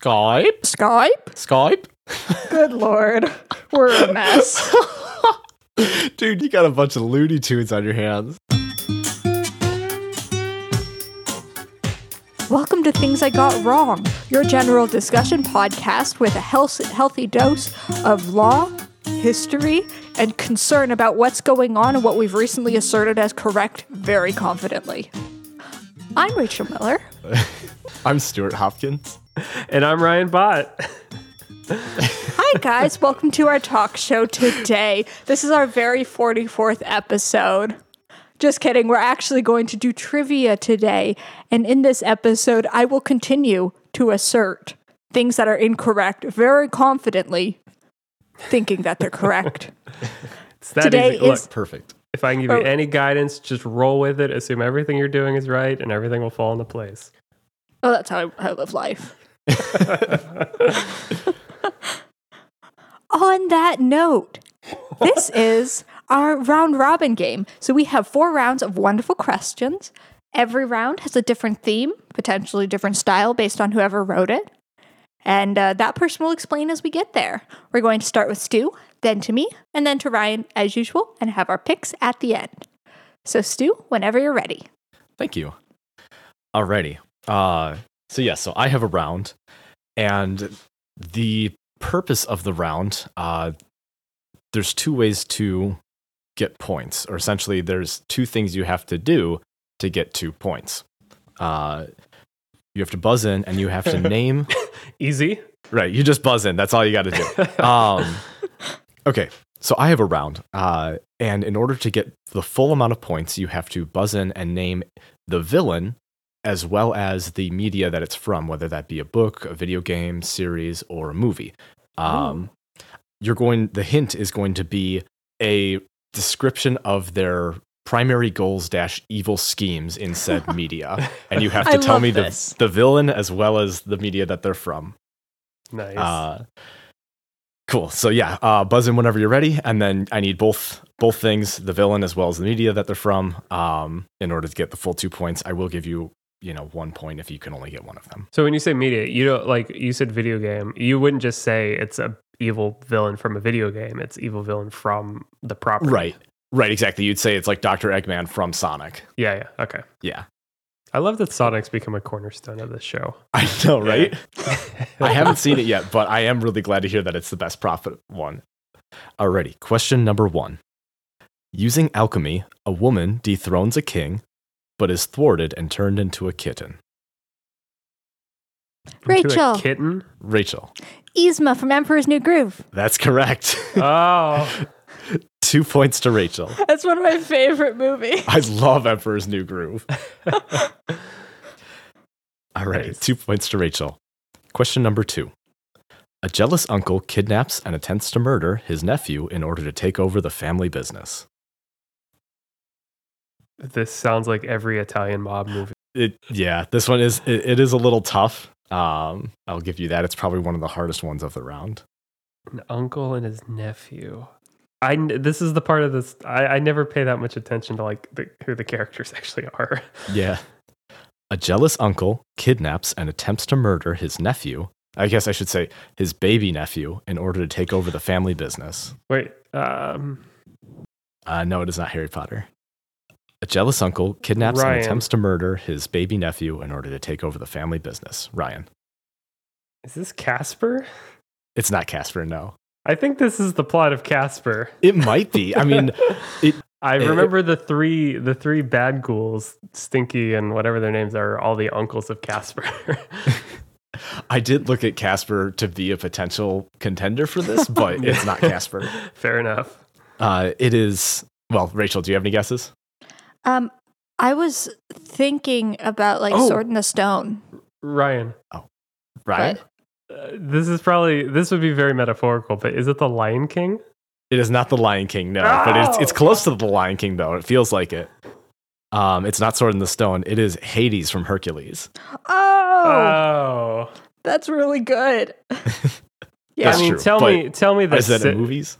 Skype? Skype? Skype? Good lord. We're a mess. Dude, you got a bunch of Looney Tunes on your hands. Welcome to Things I Got Wrong, your general discussion podcast with a health- healthy dose of law, history, and concern about what's going on and what we've recently asserted as correct very confidently. I'm Rachel Miller. I'm Stuart Hopkins. And I'm Ryan Bott. Hi, guys. Welcome to our talk show today. This is our very 44th episode. Just kidding. We're actually going to do trivia today. And in this episode, I will continue to assert things that are incorrect very confidently, thinking that they're correct. It's that Today easy. Look, is- Perfect. if I can give you Oh. any guidance, just roll with it. Assume everything you're doing is right, and everything will fall into place. Oh, that's how I, I live life. On that note, this is our round robin game. So we have four rounds of wonderful questions. Every round has a different theme, potentially different style based on whoever wrote it. And uh, that person will explain as we get there. We're going to start with Stu, then to me, and then to Ryan as usual, and have our picks at the end. So, Stu, whenever you're ready. Thank you. Alrighty. Uh, so yeah, so I have a round, and the purpose of the round, uh, there's two ways to get points, or essentially, there's two things you have to do to get two points. Uh, you have to buzz in, and you have to name. Easy. Right, you just buzz in. That's all you got to do. Um, okay, so I have a round, uh, and in order to get the full amount of points, you have to buzz in and name the villain as well as the media that it's from, whether that be a book, a video game, series, or a movie. Um, you're going. The hint is going to be a description of their primary goals dash evil schemes in said media, and you have to tell me the the villain as well as the media that they're from. Nice. Uh, cool. So yeah, uh, buzz in whenever you're ready, and then I need both both things, the villain as well as the media that they're from, um, in order to get the full two points. I will give you, you know, one point if you can only get one of them. so when you say media, you don't like you said video game. You wouldn't just say it's a evil villain from a video game. It's evil villain from the property. Right. Right. Exactly. You'd say it's like Doctor Eggman from Sonic. Yeah. Yeah. Okay. Yeah. I love that Sonic's become a cornerstone of the show. I know, right? I haven't seen it yet, but I am really glad to hear that it's the best profit one. Alrighty, question number one. Using alchemy, a woman dethrones a king, but is thwarted and turned into a kitten. Into Rachel. a kitten. Rachel. Yzma from Emperor's New Groove. That's correct. Oh, Two points to Rachel. That's one of my favorite movies. I love Emperor's New Groove. All right, Nice. two points to Rachel. Question number two. A jealous uncle kidnaps and attempts to murder his nephew in order to take over the family business. This sounds like every Italian mob movie. It, yeah, this one is it, it is a little tough. Um, I'll give you that. It's probably one of the hardest ones of the round. An uncle and his nephew. I this is the part of this I, I never pay that much attention to like the, who the characters actually are. Yeah. A jealous uncle kidnaps and attempts to murder his nephew. I guess I should say his baby nephew in order to take over the family business. Wait, um, Uh, no, it is not Harry Potter. A jealous uncle kidnaps Ryan. and attempts to murder his baby nephew in order to take over the family business. Ryan. is this Casper? It's not Casper, no. I think this is the plot of Casper. It might be. I mean, it, I It- remember the three the three bad ghouls, Stinky and whatever their names are, all the uncles of Casper. I did look at Casper to be a potential contender for this, but it's not Casper. Fair enough. Uh, it is. Well, Rachel, do you have any guesses? Um, I was thinking about like Oh. Sword in the Stone. Ryan, Oh, Ryan? Uh, this is probably this would be very metaphorical, but is it the Lion King? It is not the Lion King, no, but it's it's Oh. close to the Lion King though. It feels like it. Um, it's not Sword in the Stone. It is Hades from Hercules. oh, Oh, that's really good. yeah, That's I mean, true, tell me, tell me that, Is that si- in movies?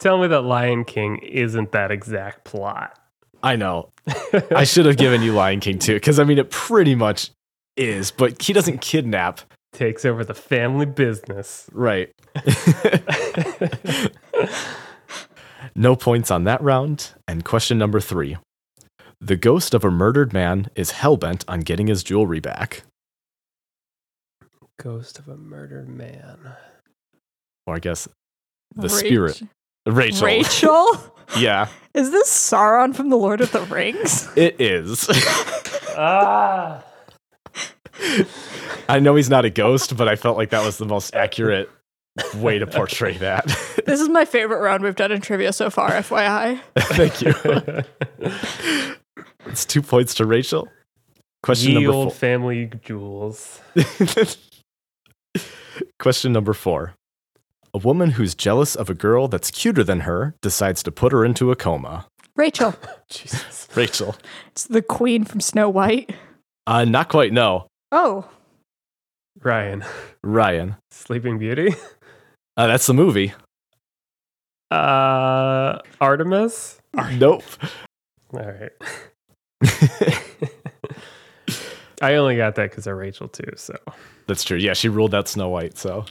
tell me that Lion King isn't that exact plot. I know. I should have given you Lion King too, because I mean, it pretty much is, but he doesn't kidnap takes over the family business. Right. no points on that round. And question number three The ghost of a murdered man is hellbent on getting his jewelry back. Ghost of a murdered man. Or I guess the Rach- spirit. Rachel. Rachel? Yeah, Is this Sauron from the Lord of the Rings? it is. Ah. I know he's not a ghost, but I felt like that was the most accurate way to portray that. This is my favorite round we've done in trivia so far, FYI. Thank you. it's two points to Rachel. Question Ye number old four. family jewels. Question number four. A woman who's jealous of a girl that's cuter than her decides to put her into a coma. Rachel. Jesus. Rachel. It's the queen from Snow White. Uh, not quite, no. Oh, Ryan. Ryan. Sleeping Beauty. Uh, that's the movie. Uh, Artemis. Nope. All right. I only got that because of Rachel too. So That's true. Yeah, she ruled out Snow White, so.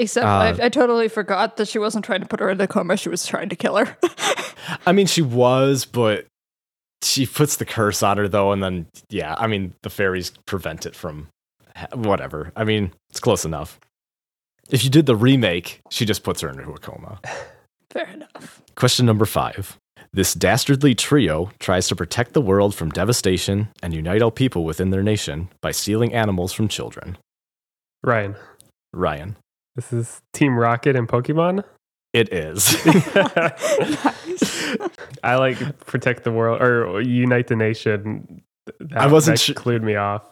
Except Uh, I, I totally forgot that she wasn't trying to put her in a coma. She was trying to kill her. I mean, she was, but she puts the curse on her, though, and then, yeah, I mean, the fairies prevent it from whatever. I mean, it's close enough. If you did the remake, she just puts her into a coma. Fair enough. Question number five. This dastardly trio tries to protect the world from devastation and unite all people within their nation by stealing animals from children. Ryan, Ryan. This is Team Rocket and Pokemon. It is. I like protect the world or unite the nation. That, I wasn't that su- clued me off.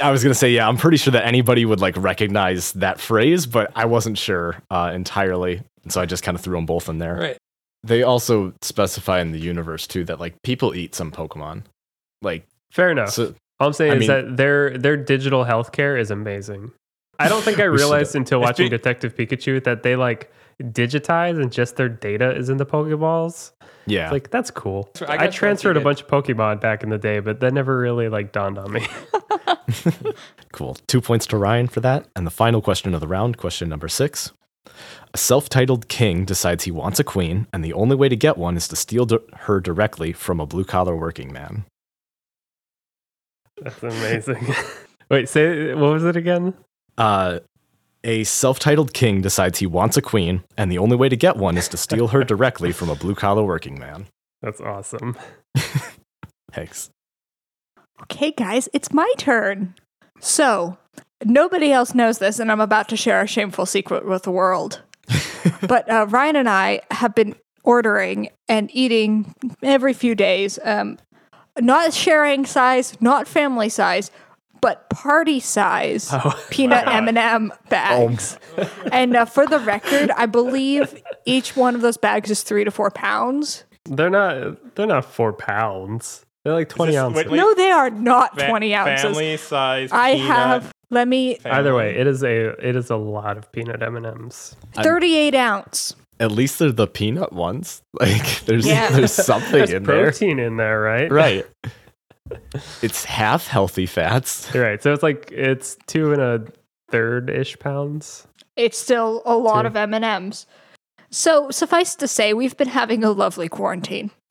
I was going to say, yeah, I'm pretty sure that anybody would like recognize that phrase, but I wasn't sure uh, entirely. And so I just kind of threw them both in there. Right. They also specify in the universe too that like people eat some Pokemon. Like, Fair enough. so All I'm saying I is mean- that their their digital healthcare is amazing. I don't think I realized until watching be- Detective Pikachu that they like digitize and just their data is in the Pokeballs. yeah. It's like that's cool. I I, transferred a bunch of Pokemon back in the day, but that never really like dawned on me. Cool. Two points to Ryan for that. And the final question of the round, question number six. A self titled king decides he wants a queen, and the only way to get one is to steal di- her directly from a blue collar working man. That's amazing. Wait, say what was it again? Uh, a self titled king decides he wants a queen, and the only way to get one is to steal her directly from a blue collar working man. That's awesome. Thanks. Okay, guys, it's my turn. So, nobody else knows this, and I'm about to share a shameful secret with the world. but uh, Ryan and I have been ordering and eating every few days, um, not sharing size, not family size, but party size Oh, peanut M&M bags. and uh, for the record, I believe each one of those bags is three to four pounds. they're not. They're not four pounds. They're like twenty this- ounces. wait, no, they are not Fa- 20 ounces. Family size. I peanut, have, let me, Either way, it is a it is a lot of peanut M and M's. I'm- 38 ounce. At least they're the peanut ones. Like, there's, Yeah. there's something There's in there. protein in there, right? Right. It's half healthy fats. Right. So it's like it's two and a third ish pounds. It's still a lot Two. of M&Ms. So suffice to say, we've been having a lovely quarantine.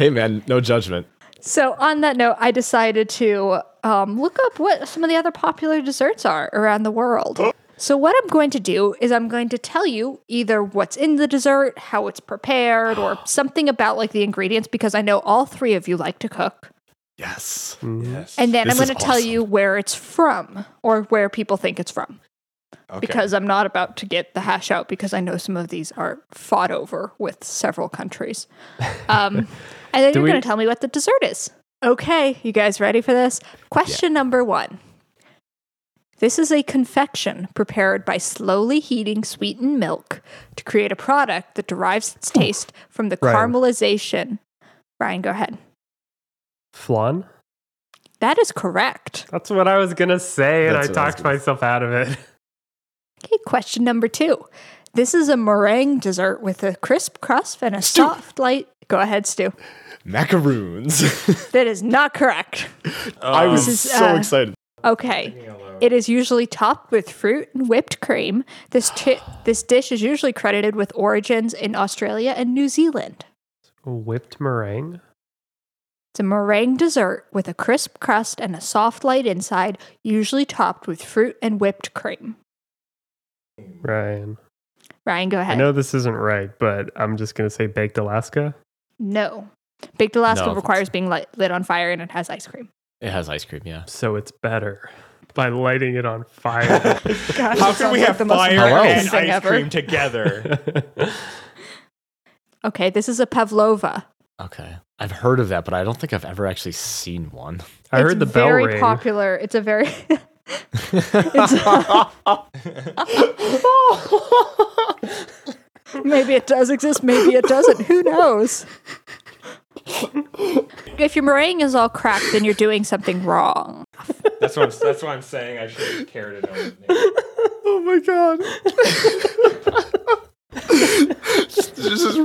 Hey, man, no judgment. So on that note, I decided to um, look up what some of the other popular desserts are around the world. So what I'm going to do is I'm going to tell you either what's in the dessert, how it's prepared, or something about like the ingredients because I know all three of you like to cook. Yes. Yes. And then This I'm going to tell you where it's from or where people think it's from. Okay. because I'm not about to get the hash out because I know some of these are fought over with several countries. Um, and then you're we- going to tell me what the dessert is. Okay, you guys ready for this? Question number one. This is a confection prepared by slowly heating sweetened milk to create a product that derives its taste from the Ryan. caramelization. Ryan, go ahead. Flan. That is correct. That's what I was gonna say, and I That's what I was talked gonna- myself out of it. Okay, question number two. This is a meringue dessert with a crisp crust and a Stu. soft light. Go ahead, Stu. Macaroons. That is not correct. I was This is, so uh, excited. Okay. It is usually topped with fruit and whipped cream. This chi- this dish is usually credited with origins in Australia and New Zealand. Whipped meringue. It's a meringue dessert with a crisp crust and a soft light inside, usually topped with fruit and whipped cream. Ryan. Ryan, go ahead. I ahead. know this isn't right, but I'm just gonna say baked Alaska. No. Baked Alaska No. requires being lit, lit on fire and it has ice cream. It has ice cream, yeah. So it's better by lighting it on fire. Gosh, How can sounds we like have the most fire American and ice ever. cream together? Okay, this is a pavlova. Okay. I've heard of that, but I don't think I've ever actually seen one. I heard the bell very popular. It's a very maybe it does exist, maybe it doesn't. Who knows? if your meringue is all cracked, then you're doing something wrong. that's what I'm, that's what I'm saying. I should have cared to know. his name. oh my god. just, just,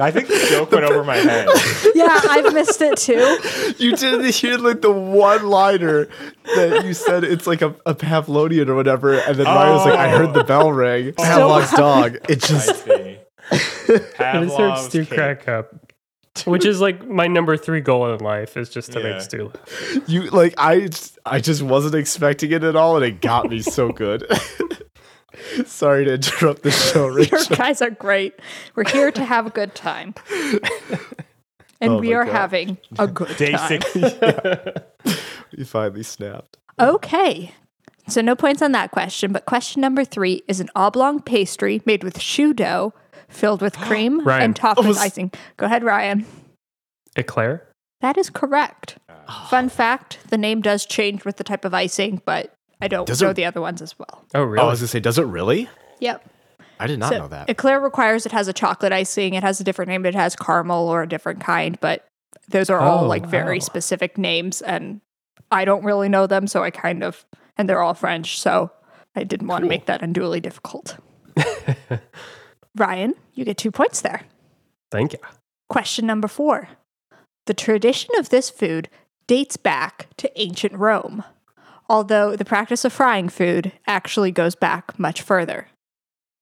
I think the joke went over my head. Yeah, I've missed it too. you did you did like the one liner that you said it's like a, a Pavlonian or whatever, and then Ryan was like, I heard the bell ring. Oh. Pavlov's dog. It I just see. And it serves Pavlov's stew cake. crack up. Which is like my number three goal in life is just to Yeah. make Stu laugh. you like I I just wasn't expecting it at all, and it got me so good. Sorry to interrupt the show, Your guys are great. We're here to have a good time. Oh and Oh we are God. having a good Day time. six. You finally snapped. Okay. So no points on that question, but question number three is an oblong pastry made with choux dough filled with cream Ryan. and topped with icing. Go ahead, Ryan. Eclair? That is correct. Ah. Fun fact, the name does change with the type of icing, but I don't Does know it- the other ones as well. Oh, Oh, really? I was gonna say, does it really? Yep. I did not So know that. Eclair requires it has a chocolate icing. It has a different name. It has caramel or a different kind, but those are all Oh, like very wow. specific names, and I don't really know them, so I kind of and they're all French, so I didn't want to make that unduly difficult. Ryan, you get two points there. Thank you. Question number four. The tradition of this food dates back to ancient Rome, although the practice of frying food actually goes back much further.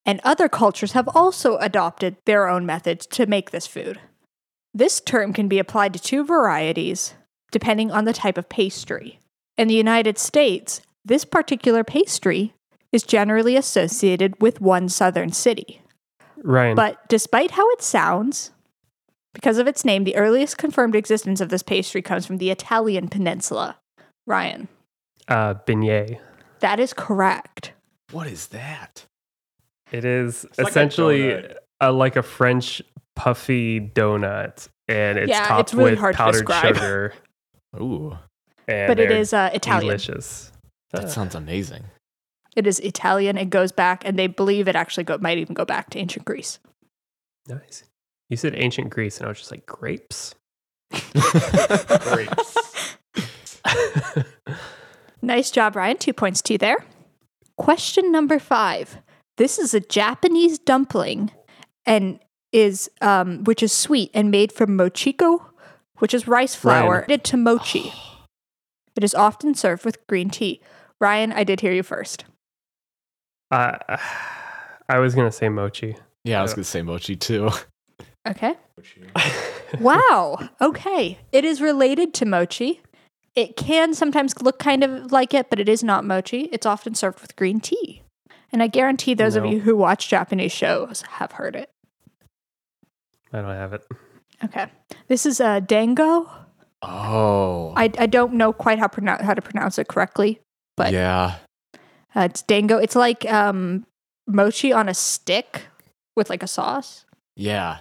And other cultures have also adopted their own methods to make this food. This term can be applied to two varieties depending on the type of pastry. In the United States, this particular pastry is generally associated with one southern city. Ryan. But despite how it sounds, because of its name, the earliest confirmed existence of this pastry comes from the Italian peninsula. Ryan, uh, beignet. that is correct. What is that? It is like a essentially donut. a, like a French puffy donut, and it's Yeah, topped it's really with hard to powdered describe. sugar. Ooh, And but it is uh, Italian. delicious. that Uh, sounds amazing. It is Italian. It goes back, and they believe it actually go, might even go back to ancient Greece. nice. You said ancient Greece, and I was just like grapes. Grapes. Nice job, Ryan. Two points to you there. Question number five. This is a Japanese dumpling, and is um, which is sweet and made from mochiko, which is rice flour Ryan. added to mochi. It is often served with green tea. Ryan, I did hear you first. Uh, I was gonna say mochi. Yeah, I was gonna say mochi too. Okay. Wow. Okay. It is related to mochi. It can sometimes look kind of like it, but it is not mochi. It's often served with green tea. And I guarantee those of you who watch Japanese shows have heard it. I don't have it. Okay. This is uh, dango. Oh, I, I don't know quite how, pronoun how to pronounce it correctly. but- yeah. Uh, it's dango. It's like um, mochi on a stick with like a sauce. Yeah.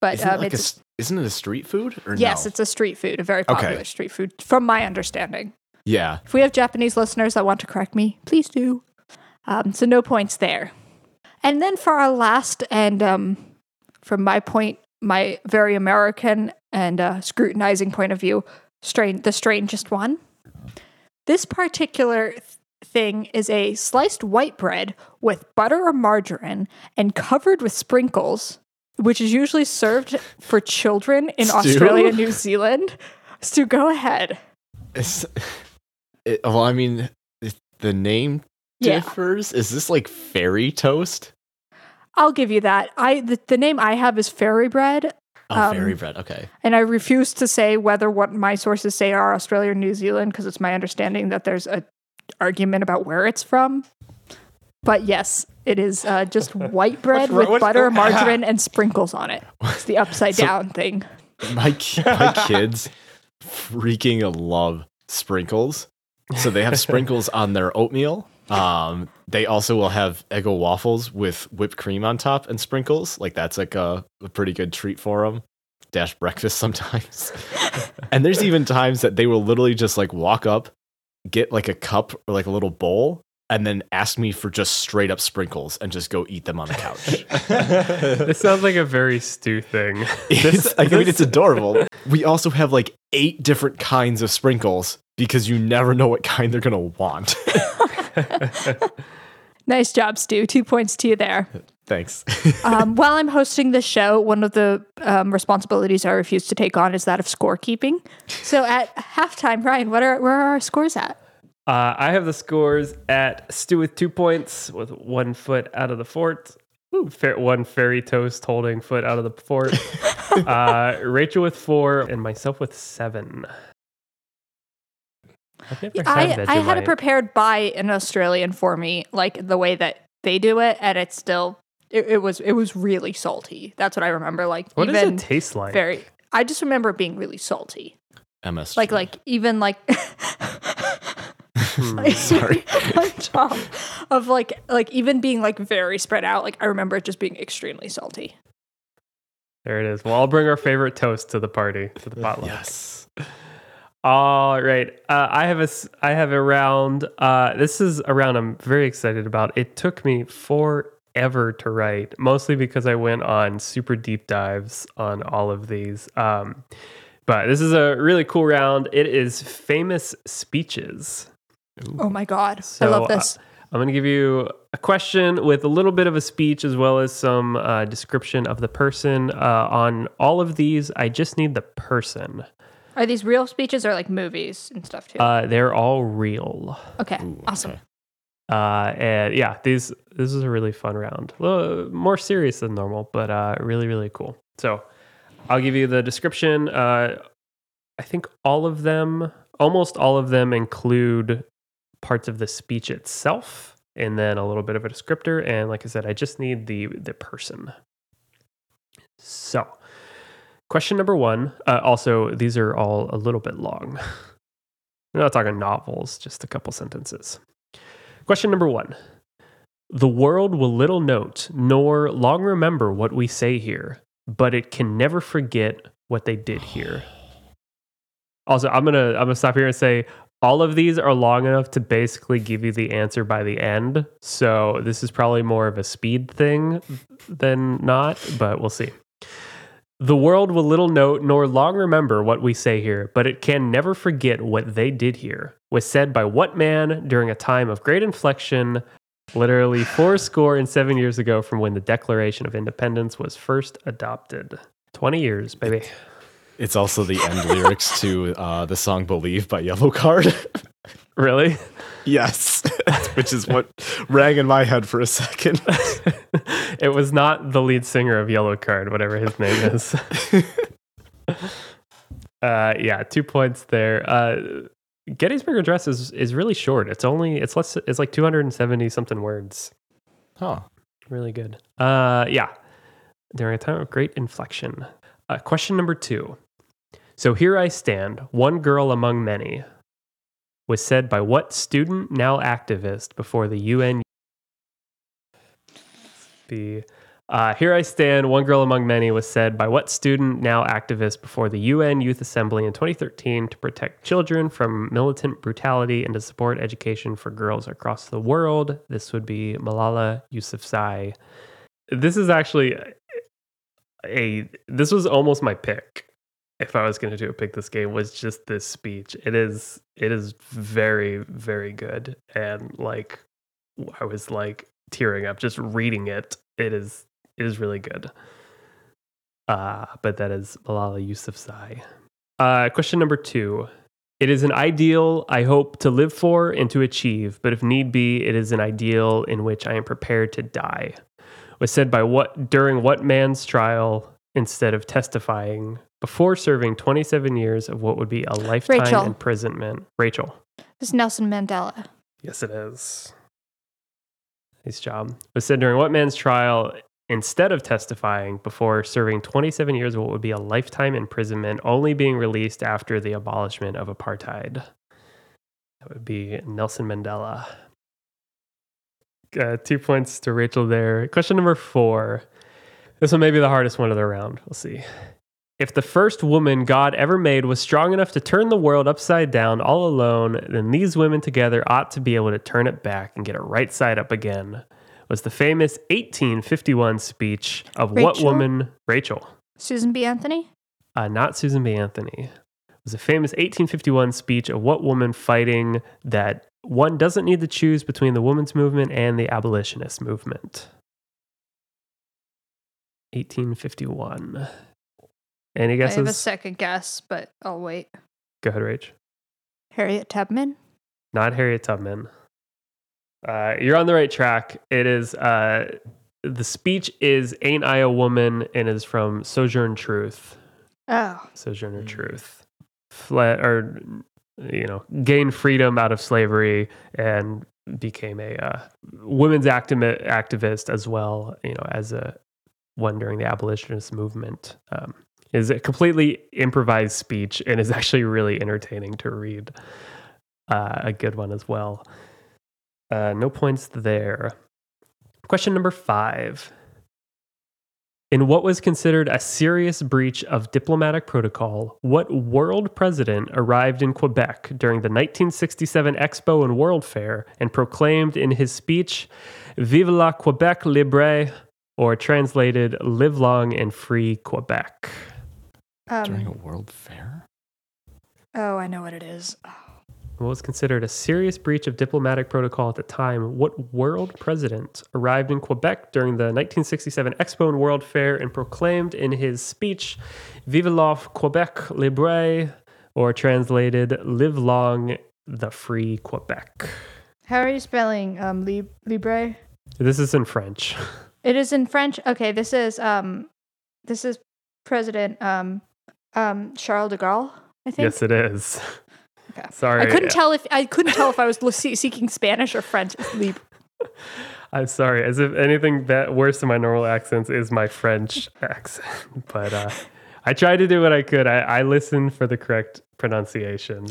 But Isn't, it um, like a isn't it a street food? Or yes, no? it's a street food, a very Okay. popular street food, from my understanding. yeah. If we have Japanese listeners that want to correct me, please do. Um, so no points there. And then for our last, and um, from my point, my very American and uh, scrutinizing point of view, strain the strangest one. This particular thing is a sliced white bread with butter or margarine and covered with sprinkles, which is usually served for children in? Australia and New Zealand. So go ahead. It's, It- well, I mean, the name Yeah. differs. Is this like fairy toast? I'll give you that. I the, the name I have is fairy bread, Oh, Um, fairy bread. Okay. and I refuse to say whether what my sources say are Australia or New Zealand because it's my understanding that there's a argument about where it's from. But yes, it is uh, just white bread with what's- butter, oh, margarine, and sprinkles on it. It's the upside So- down thing. My my kids freaking love sprinkles. So they have sprinkles on their oatmeal. Um, they also will have Eggo waffles with whipped cream on top and sprinkles. Like that's like a, a pretty good treat for them. Dash breakfast sometimes. and there's even times that they will literally just like walk up, get like a cup or like a little bowl, and then ask me for just straight up sprinkles and just go eat them on the couch. This sounds like a very Stu thing. It's, I mean, it's adorable. We also have like eight different kinds of sprinkles because you never know what kind they're gonna want. Nice job, Stu. Two points to you there. Thanks. um, while I'm hosting the show, one of the um, responsibilities I refuse to take on is that of scorekeeping. So at halftime, Ryan, what are where are our scores at? Uh, I have the scores at Stu with two points, with one foot out of the fort. Fa- one fairy toast holding foot out of the fort. uh, Rachel with four, and myself with seven. I've I, had I had it prepared by an Australian for me, like the way that they do it, and it's still it, it was it was really salty. That's what I remember. Like What does it taste like? very. I just remember it being really salty. MS. Like like even like. Hmm. Sorry. on top of like like even being like very spread out. Like I remember it just being extremely salty. There it is. Well, I'll bring our favorite toast to the party, to the potluck. yes. All right. Uh, I have a I have a round. Uh, this is a round I'm very excited about. It took me forever to write, mostly because I went on super deep dives on all of these. Um, but this is a really cool round. It is famous speeches. Oh my god, I So, love uh, this. I'm going to give you a question with a little bit of a speech as well as some uh, description of the person. Uh, on all of these, I just need the person. Are these real speeches or like movies and stuff too? Uh, they're all real. okay, Ooh, awesome. okay. Uh, and yeah, these this is a really fun round. A little more serious than normal, but uh, really really cool. So I'll give you the description. Uh, I think all of them, almost all of them, include parts of the speech itself, and then a little bit of a descriptor. And like I said, I just need the the person. So, question number one. Uh, also, these are all a little bit long. We're not talking novels, just a couple sentences. Question number one The world will little note nor long remember what we say here, but it can never forget what they did here. Also, I'm gonna I'm gonna stop here and say all of these are long enough to basically give you the answer by the end. So this is probably more of a speed thing than not, but we'll see. The world will little note nor long remember what we say here, but it can never forget what they did here. Was said by what man during a time of great inflection, literally four score and seven years ago from when the Declaration of Independence was first adopted. 20 years, baby. It's also the end lyrics to uh, the song "Believe" by Yellowcard. Really? yes, which is what rang in my head for a second. it was not the lead singer of Yellowcard, whatever his name is. uh, yeah, two points there. Uh, Gettysburg Address is is really short. It's only it's less it's like 270 something words. Huh. Really good. Uh, yeah. During a time of great inflection. Uh, question number two. So here I stand, one girl among many, was said by what student, now activist, before the UN? The uh, here I stand, one girl among many, was said by what student, now activist, before the UN Youth Assembly in 2013 to protect children from militant brutality and to support education for girls across the world. This would be Malala Yousafzai. This is actually a this was almost my pick if I was going to do a pick this game was just this speech. It is it is very very good and like I was like tearing up just reading it. It is it is really good. Uh but that is Malala Yousafzai. Uh question number 2. It is an ideal I hope to live for and to achieve, but if need be, it is an ideal in which I am prepared to die. Was said by what during what man's trial instead of testifying before serving 27 years of what would be a lifetime Rachel. imprisonment. Rachel. This is Nelson Mandela. Yes, it is. Nice job. Was said during what man's trial instead of testifying before serving 27 years of what would be a lifetime imprisonment, only being released after the abolishment of apartheid. That would be Nelson Mandela. Uh, two points to Rachel there. Question number four. This one may be the hardest one of the round. We'll see. If the first woman God ever made was strong enough to turn the world upside down all alone, then these women together ought to be able to turn it back and get it right side up again. Was the famous 1851 speech of what woman? Rachel, Susan B. Anthony? uh, not Susan B. Anthony. Was a famous 1851 speech of what woman fighting that one doesn't need to choose between the women's movement and the abolitionist movement. 1851. Any guesses? I have a second guess, but I'll wait. Go ahead, Rach. Harriet Tubman? Not Harriet Tubman. Uh, you're on the right track. It is uh, the speech is "Ain't I a Woman" and is from Sojourn Truth. Oh, Sojourner Truth, fled or you know gained freedom out of slavery and became a uh, women's actimi- activist as well. You know, as a one during the abolitionist movement. Um, is a completely improvised speech and is actually really entertaining to read. Uh, a good one as well. Uh, no points there. Question number five. In what was considered a serious breach of diplomatic protocol, what world president arrived in Quebec during the 1967 Expo and World Fair and proclaimed in his speech, Vive la Quebec libre, or translated, Live long and free Quebec? During a um, world fair? oh, I know what it is. What was considered a serious breach of diplomatic protocol at the time? What world president arrived in Quebec during the 1967 Expo and World Fair and proclaimed in his speech, Vive la Quebec libre, or translated, Live long the free Quebec? How are you spelling um, lib- Libre? This is in French. It is in French. Okay, this is um, this is President um, um, Charles de Gaulle. I think. Yes, it is. Okay. Sorry. I couldn't tell if I couldn't tell if I was seeking Spanish or French. I'm sorry. As if anything that worse than my normal accents is my French accent. But uh, I tried to do what I could. I, I listened for the correct pronunciation.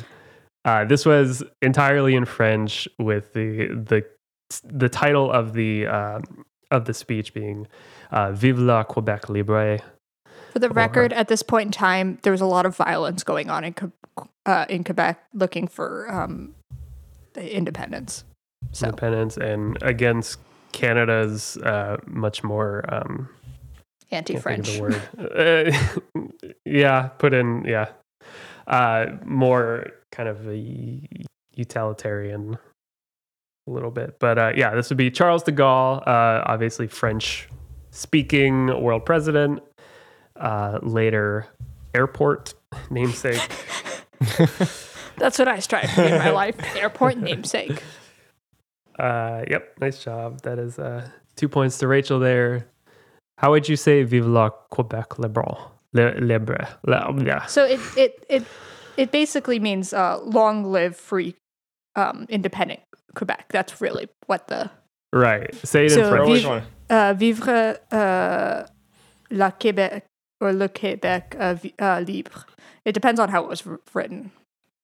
Uh, this was entirely in French, with the the the title of the um, of the speech being uh, "Vive la Quebec libre." For the Or- record, at this point in time, there was a lot of violence going on in uh, in Quebec, looking for um, independence. So independence and against Canada's uh, much more um, can't think of anti-French. word. Uh, yeah, put in yeah, uh, more kind of a utilitarian a little bit, but uh, yeah, this would be Charles de Gaulle, uh, obviously French speaking world president, uh, later airport namesake. That's what I strive be in my life. Airport namesake. Uh, yep, nice job. That is uh, two points to Rachel there. How would you say "Vive la Quebec libre"? Le, libre. La, yeah. So it it it it basically means uh, long live free, um, independent Quebec. That's really what the Right. Say it in French. Vive- uh, vivre uh, la Québec or le Québec uh, vi- uh, libre. It depends on how it was written.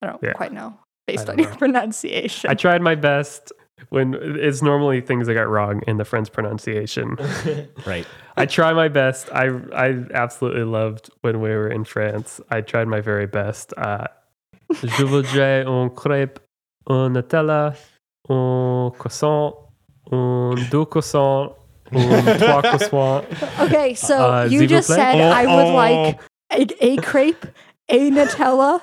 I don't Yeah. quite know based on don't your pronunciation. I tried my best when it's normally things I got wrong in the French pronunciation. Right. I try my best. I I absolutely loved when we were in France. I tried my very best. Uh, je voudrais un crêpe, un Nutella, un croissant, un deux croissants, croissants. Okay, so Uh, you s'il just plaît? said Oh, I would oh. like a, a crepe, a Nutella,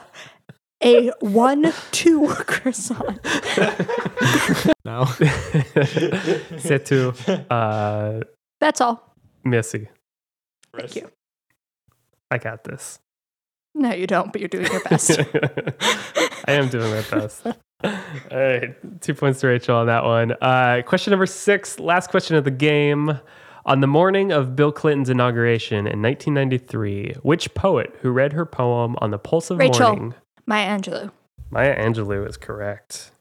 a one two croissant. Now, C'est tout. Uh, That's all. merci. Thank you. I got this. No, you don't, but you're doing your best. I am doing my best. All right, two points to Rachel on that one. Uh, question number six, last question of the game. On the morning of Bill Clinton's inauguration in 1993, which poet who read her poem on the pulse of Rachel. morning? Maya Angelou. Maya Angelou is correct.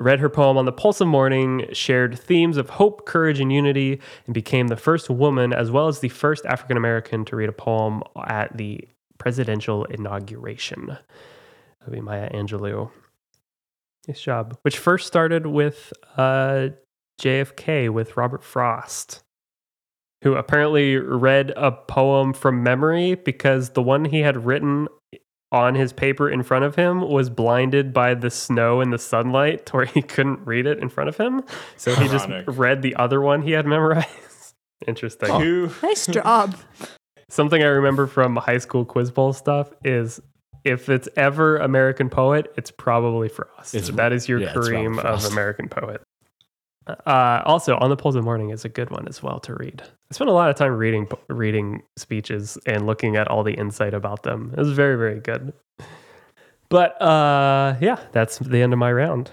Read her poem on the pulse of morning, shared themes of hope, courage, and unity, and became the first woman, as well as the first African American, to read a poem at the presidential inauguration. That would be Maya Angelou. Nice job. Which first started with uh, JFK with Robert Frost, who apparently read a poem from memory because the one he had written on his paper in front of him was blinded by the snow and the sunlight to where he couldn't read it in front of him. So he just Ironic. read the other one he had memorized. Interesting. Who? Nice job. Something I remember from high school quiz bowl stuff is if it's ever American poet, it's probably Frost. It's- that is your yeah, it's cream of American poet. Uh, also, on the Pulse of Morning is a good one as well to read. I spent a lot of time reading reading speeches and looking at all the insight about them. It was very very good. But uh, yeah, that's the end of my round.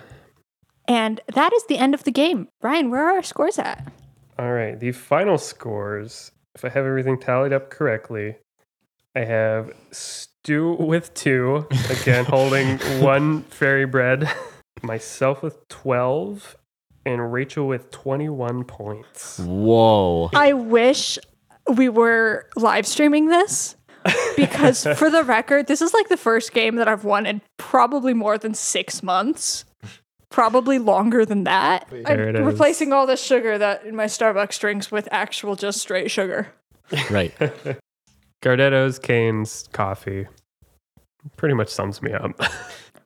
And that is the end of the game. Ryan, where are our scores at? All right, the final scores. If I have everything tallied up correctly, I have Stu with two, again holding one fairy bread, myself with 12, and Rachel with 21 points. Whoa. I wish we were live streaming this because, for the record, this is like the first game that I've won in probably more than six months. Probably longer than that. There I'm is. replacing all the sugar that in my Starbucks drinks with actual just straight sugar. Right. Gardetto's Cane's coffee pretty much sums me up.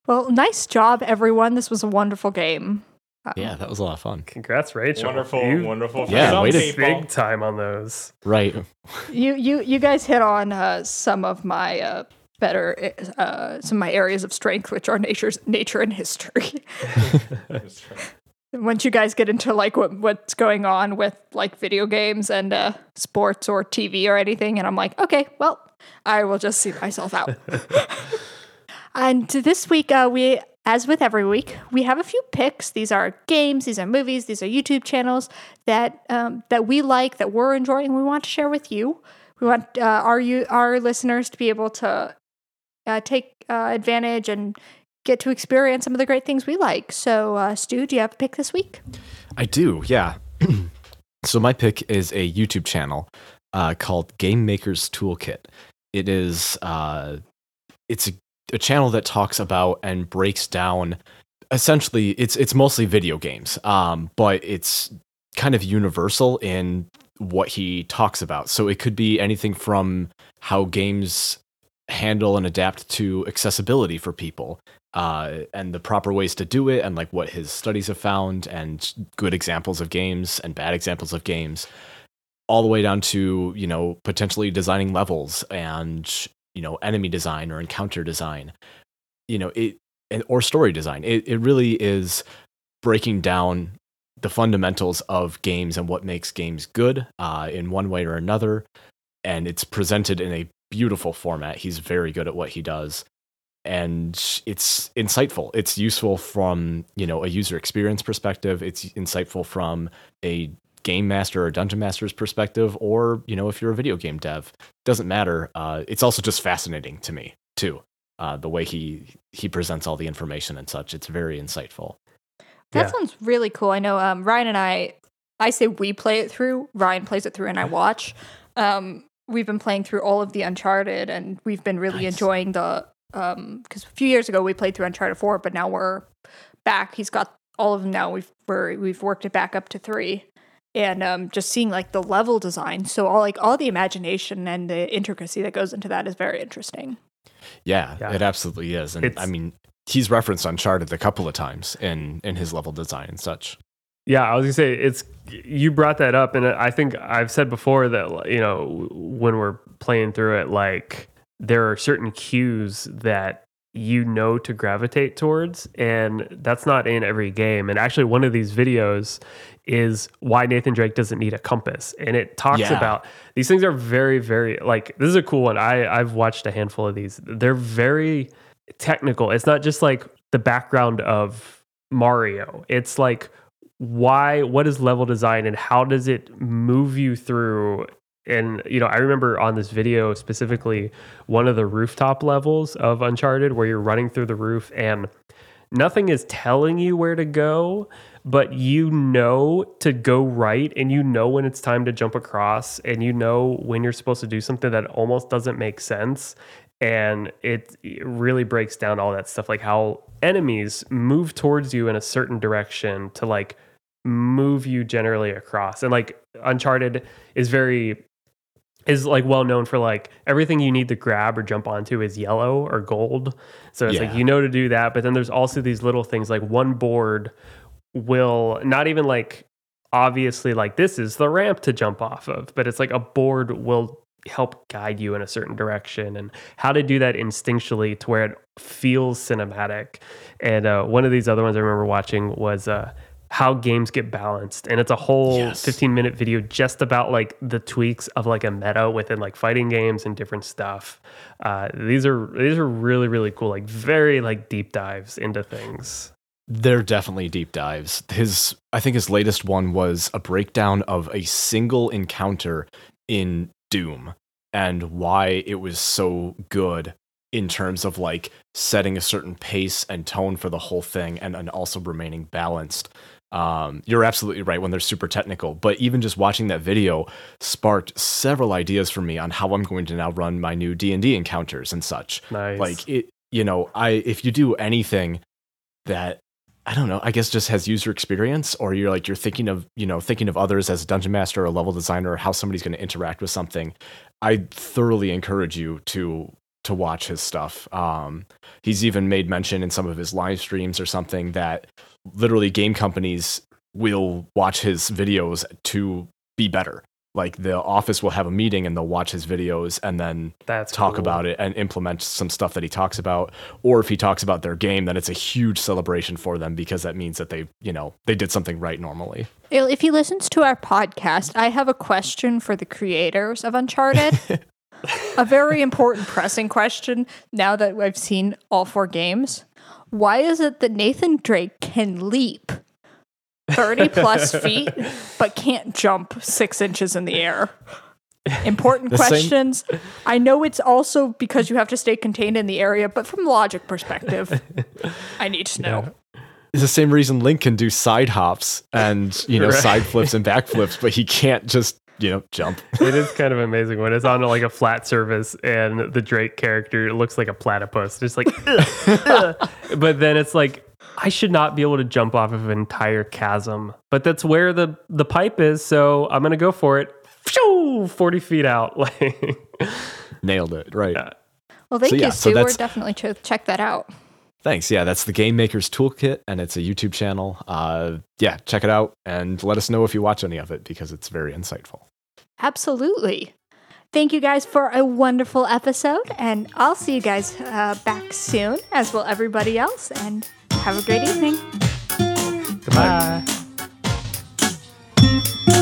Well, nice job, everyone. This was a wonderful game. Um, Yeah, that was a lot of fun. Congrats, Rachel. Wonderful, You wonderful. Yeah, some way to- people. big time on those. Right. You you you guys hit on uh, some of my uh, better uh, some of my areas of strength, which are nature's nature and history. Once you guys get into like what what's going on with like video games and uh, sports or TV or anything, and I'm like, okay, well, I will just see myself out. and this week, uh, we. As with every week, we have a few picks. These are games, these are movies, these are YouTube channels that um, that we like, that we're enjoying, we want to share with you. We want uh, our you our listeners to be able to uh, take uh, advantage and get to experience some of the great things we like. So, uh, Stu, do you have a pick this week? I do, yeah. so my pick is a YouTube channel uh, called Game Maker's Toolkit. It is uh, it's a, a channel that talks about and breaks down. Essentially, it's it's mostly video games, um, but it's kind of universal in what he talks about. So it could be anything from how games handle and adapt to accessibility for people uh, and the proper ways to do it and like what his studies have found and good examples of games and bad examples of games all the way down to you know potentially designing levels and you know enemy design or encounter design you know it or story design. It, it really is breaking down the fundamentals of games and what makes games good uh, in one way or another and it's presented in a beautiful format he's very good at what he does and it's insightful it's useful from you know a user experience perspective it's insightful from a game master or dungeon master's perspective or you know if you're a video game dev doesn't matter uh, it's also just fascinating to me too uh, the way he he presents all the information and such it's very insightful That Yeah. sounds really cool. I know um, Ryan and I, I say we play it through. Ryan plays it through, and I watch. Um, we've been playing through all of the Uncharted, and we've been really Nice. enjoying the. Because a few years ago we played through Uncharted four, but now we're back. He's got all of them now. We've we're, we've worked it back up to three, and um, just seeing like the level design. So all like all the imagination and the intricacy that goes into that is very interesting. yeah, Yeah. it absolutely is and It's- i mean he's referenced uncharted a couple of times in in his level design and such Yeah, I was gonna say it's you brought that up, and I think I've said before that you know when we're playing through it, like there are certain cues that you know to gravitate towards, and that's not in every game. And actually, one of these videos is why Nathan Drake doesn't need a compass, and it talks Yeah. about these things are very, very like this is a cool one. I I've watched a handful of these. They're very technical. It's not just like the background of Mario. It's like why what is level design and how does it move you through? And you know i remember on this video specifically one of the rooftop levels of uncharted where you're running through the roof and nothing is telling you where to go but you know to go right and you know when it's time to jump across and you know when you're supposed to do something that almost doesn't make sense. And it really breaks down all that stuff like how enemies move towards you in a certain direction to like move you generally across. And like uncharted is very is like well known for like everything you need to grab or jump onto is yellow or gold. So it's Yeah. like you know to do that. But then there's also these little things like one board will not even like obviously like this is the ramp to jump off of but it's like a board will help guide you in a certain direction. And how to do that instinctually to where it feels cinematic. And uh, one of these other ones i remember watching was uh, how games get balanced and it's a whole Yes. 15 minute video just about like the tweaks of like a meta within like fighting games and different stuff uh, these are these are really really cool like very like deep dives into things They're definitely deep dives. His, I think his latest one was a breakdown of a single encounter in Doom and why it was so good in terms of like setting a certain pace and tone for the whole thing and, and also remaining balanced. Um, you're absolutely right when they're super technical, but even just watching that video sparked several ideas for me on how I'm going to now run my new D&D encounters and such. Nice. Like it you know i if you do anything that i don't know i guess just has user experience or you're like you're thinking of you know thinking of others as a dungeon master or a level designer or how somebody's going to interact with something i thoroughly encourage you to to watch his stuff. Um he's even made mention in some of his live streams or something that literally game companies will watch his videos to be better like the office will have a meeting and they'll watch his videos and then that's talk cool. about it and implement some stuff that he talks about or if he talks about their game then it's a huge celebration for them because that means that they you know they did something right normally If he listens to our podcast, I have a question for the creators of Uncharted. a very important pressing question now that I've seen all four games. Why is it that Nathan Drake can leap 30 plus feet but can't jump six inches in the air? Important The same- questions. I know it's also because you have to stay contained in the area, but from logic perspective, I need to know. it's the same reason link can do side hops and you know Right. side flips and back flips but he can't just you know jump it is kind of amazing when it's on like a flat surface and the Drake character looks like a platypus, just like. "Ugh, ugh." but then it's like I should not be able to jump off of an entire chasm, but that's where the the pipe is, so I'm gonna go for it. Forty feet out, like nailed it right Yeah. Well, thank So, yeah, you, so We're definitely ch- check that out. Thanks. Yeah, that's the Game Maker's Toolkit, and it's a YouTube channel. Uh, yeah, check it out and let us know if you watch any of it because it's very insightful. Absolutely. Thank you guys for a wonderful episode, and I'll see you guys uh, back soon, as will everybody else, and have a great evening. Goodbye. Bye.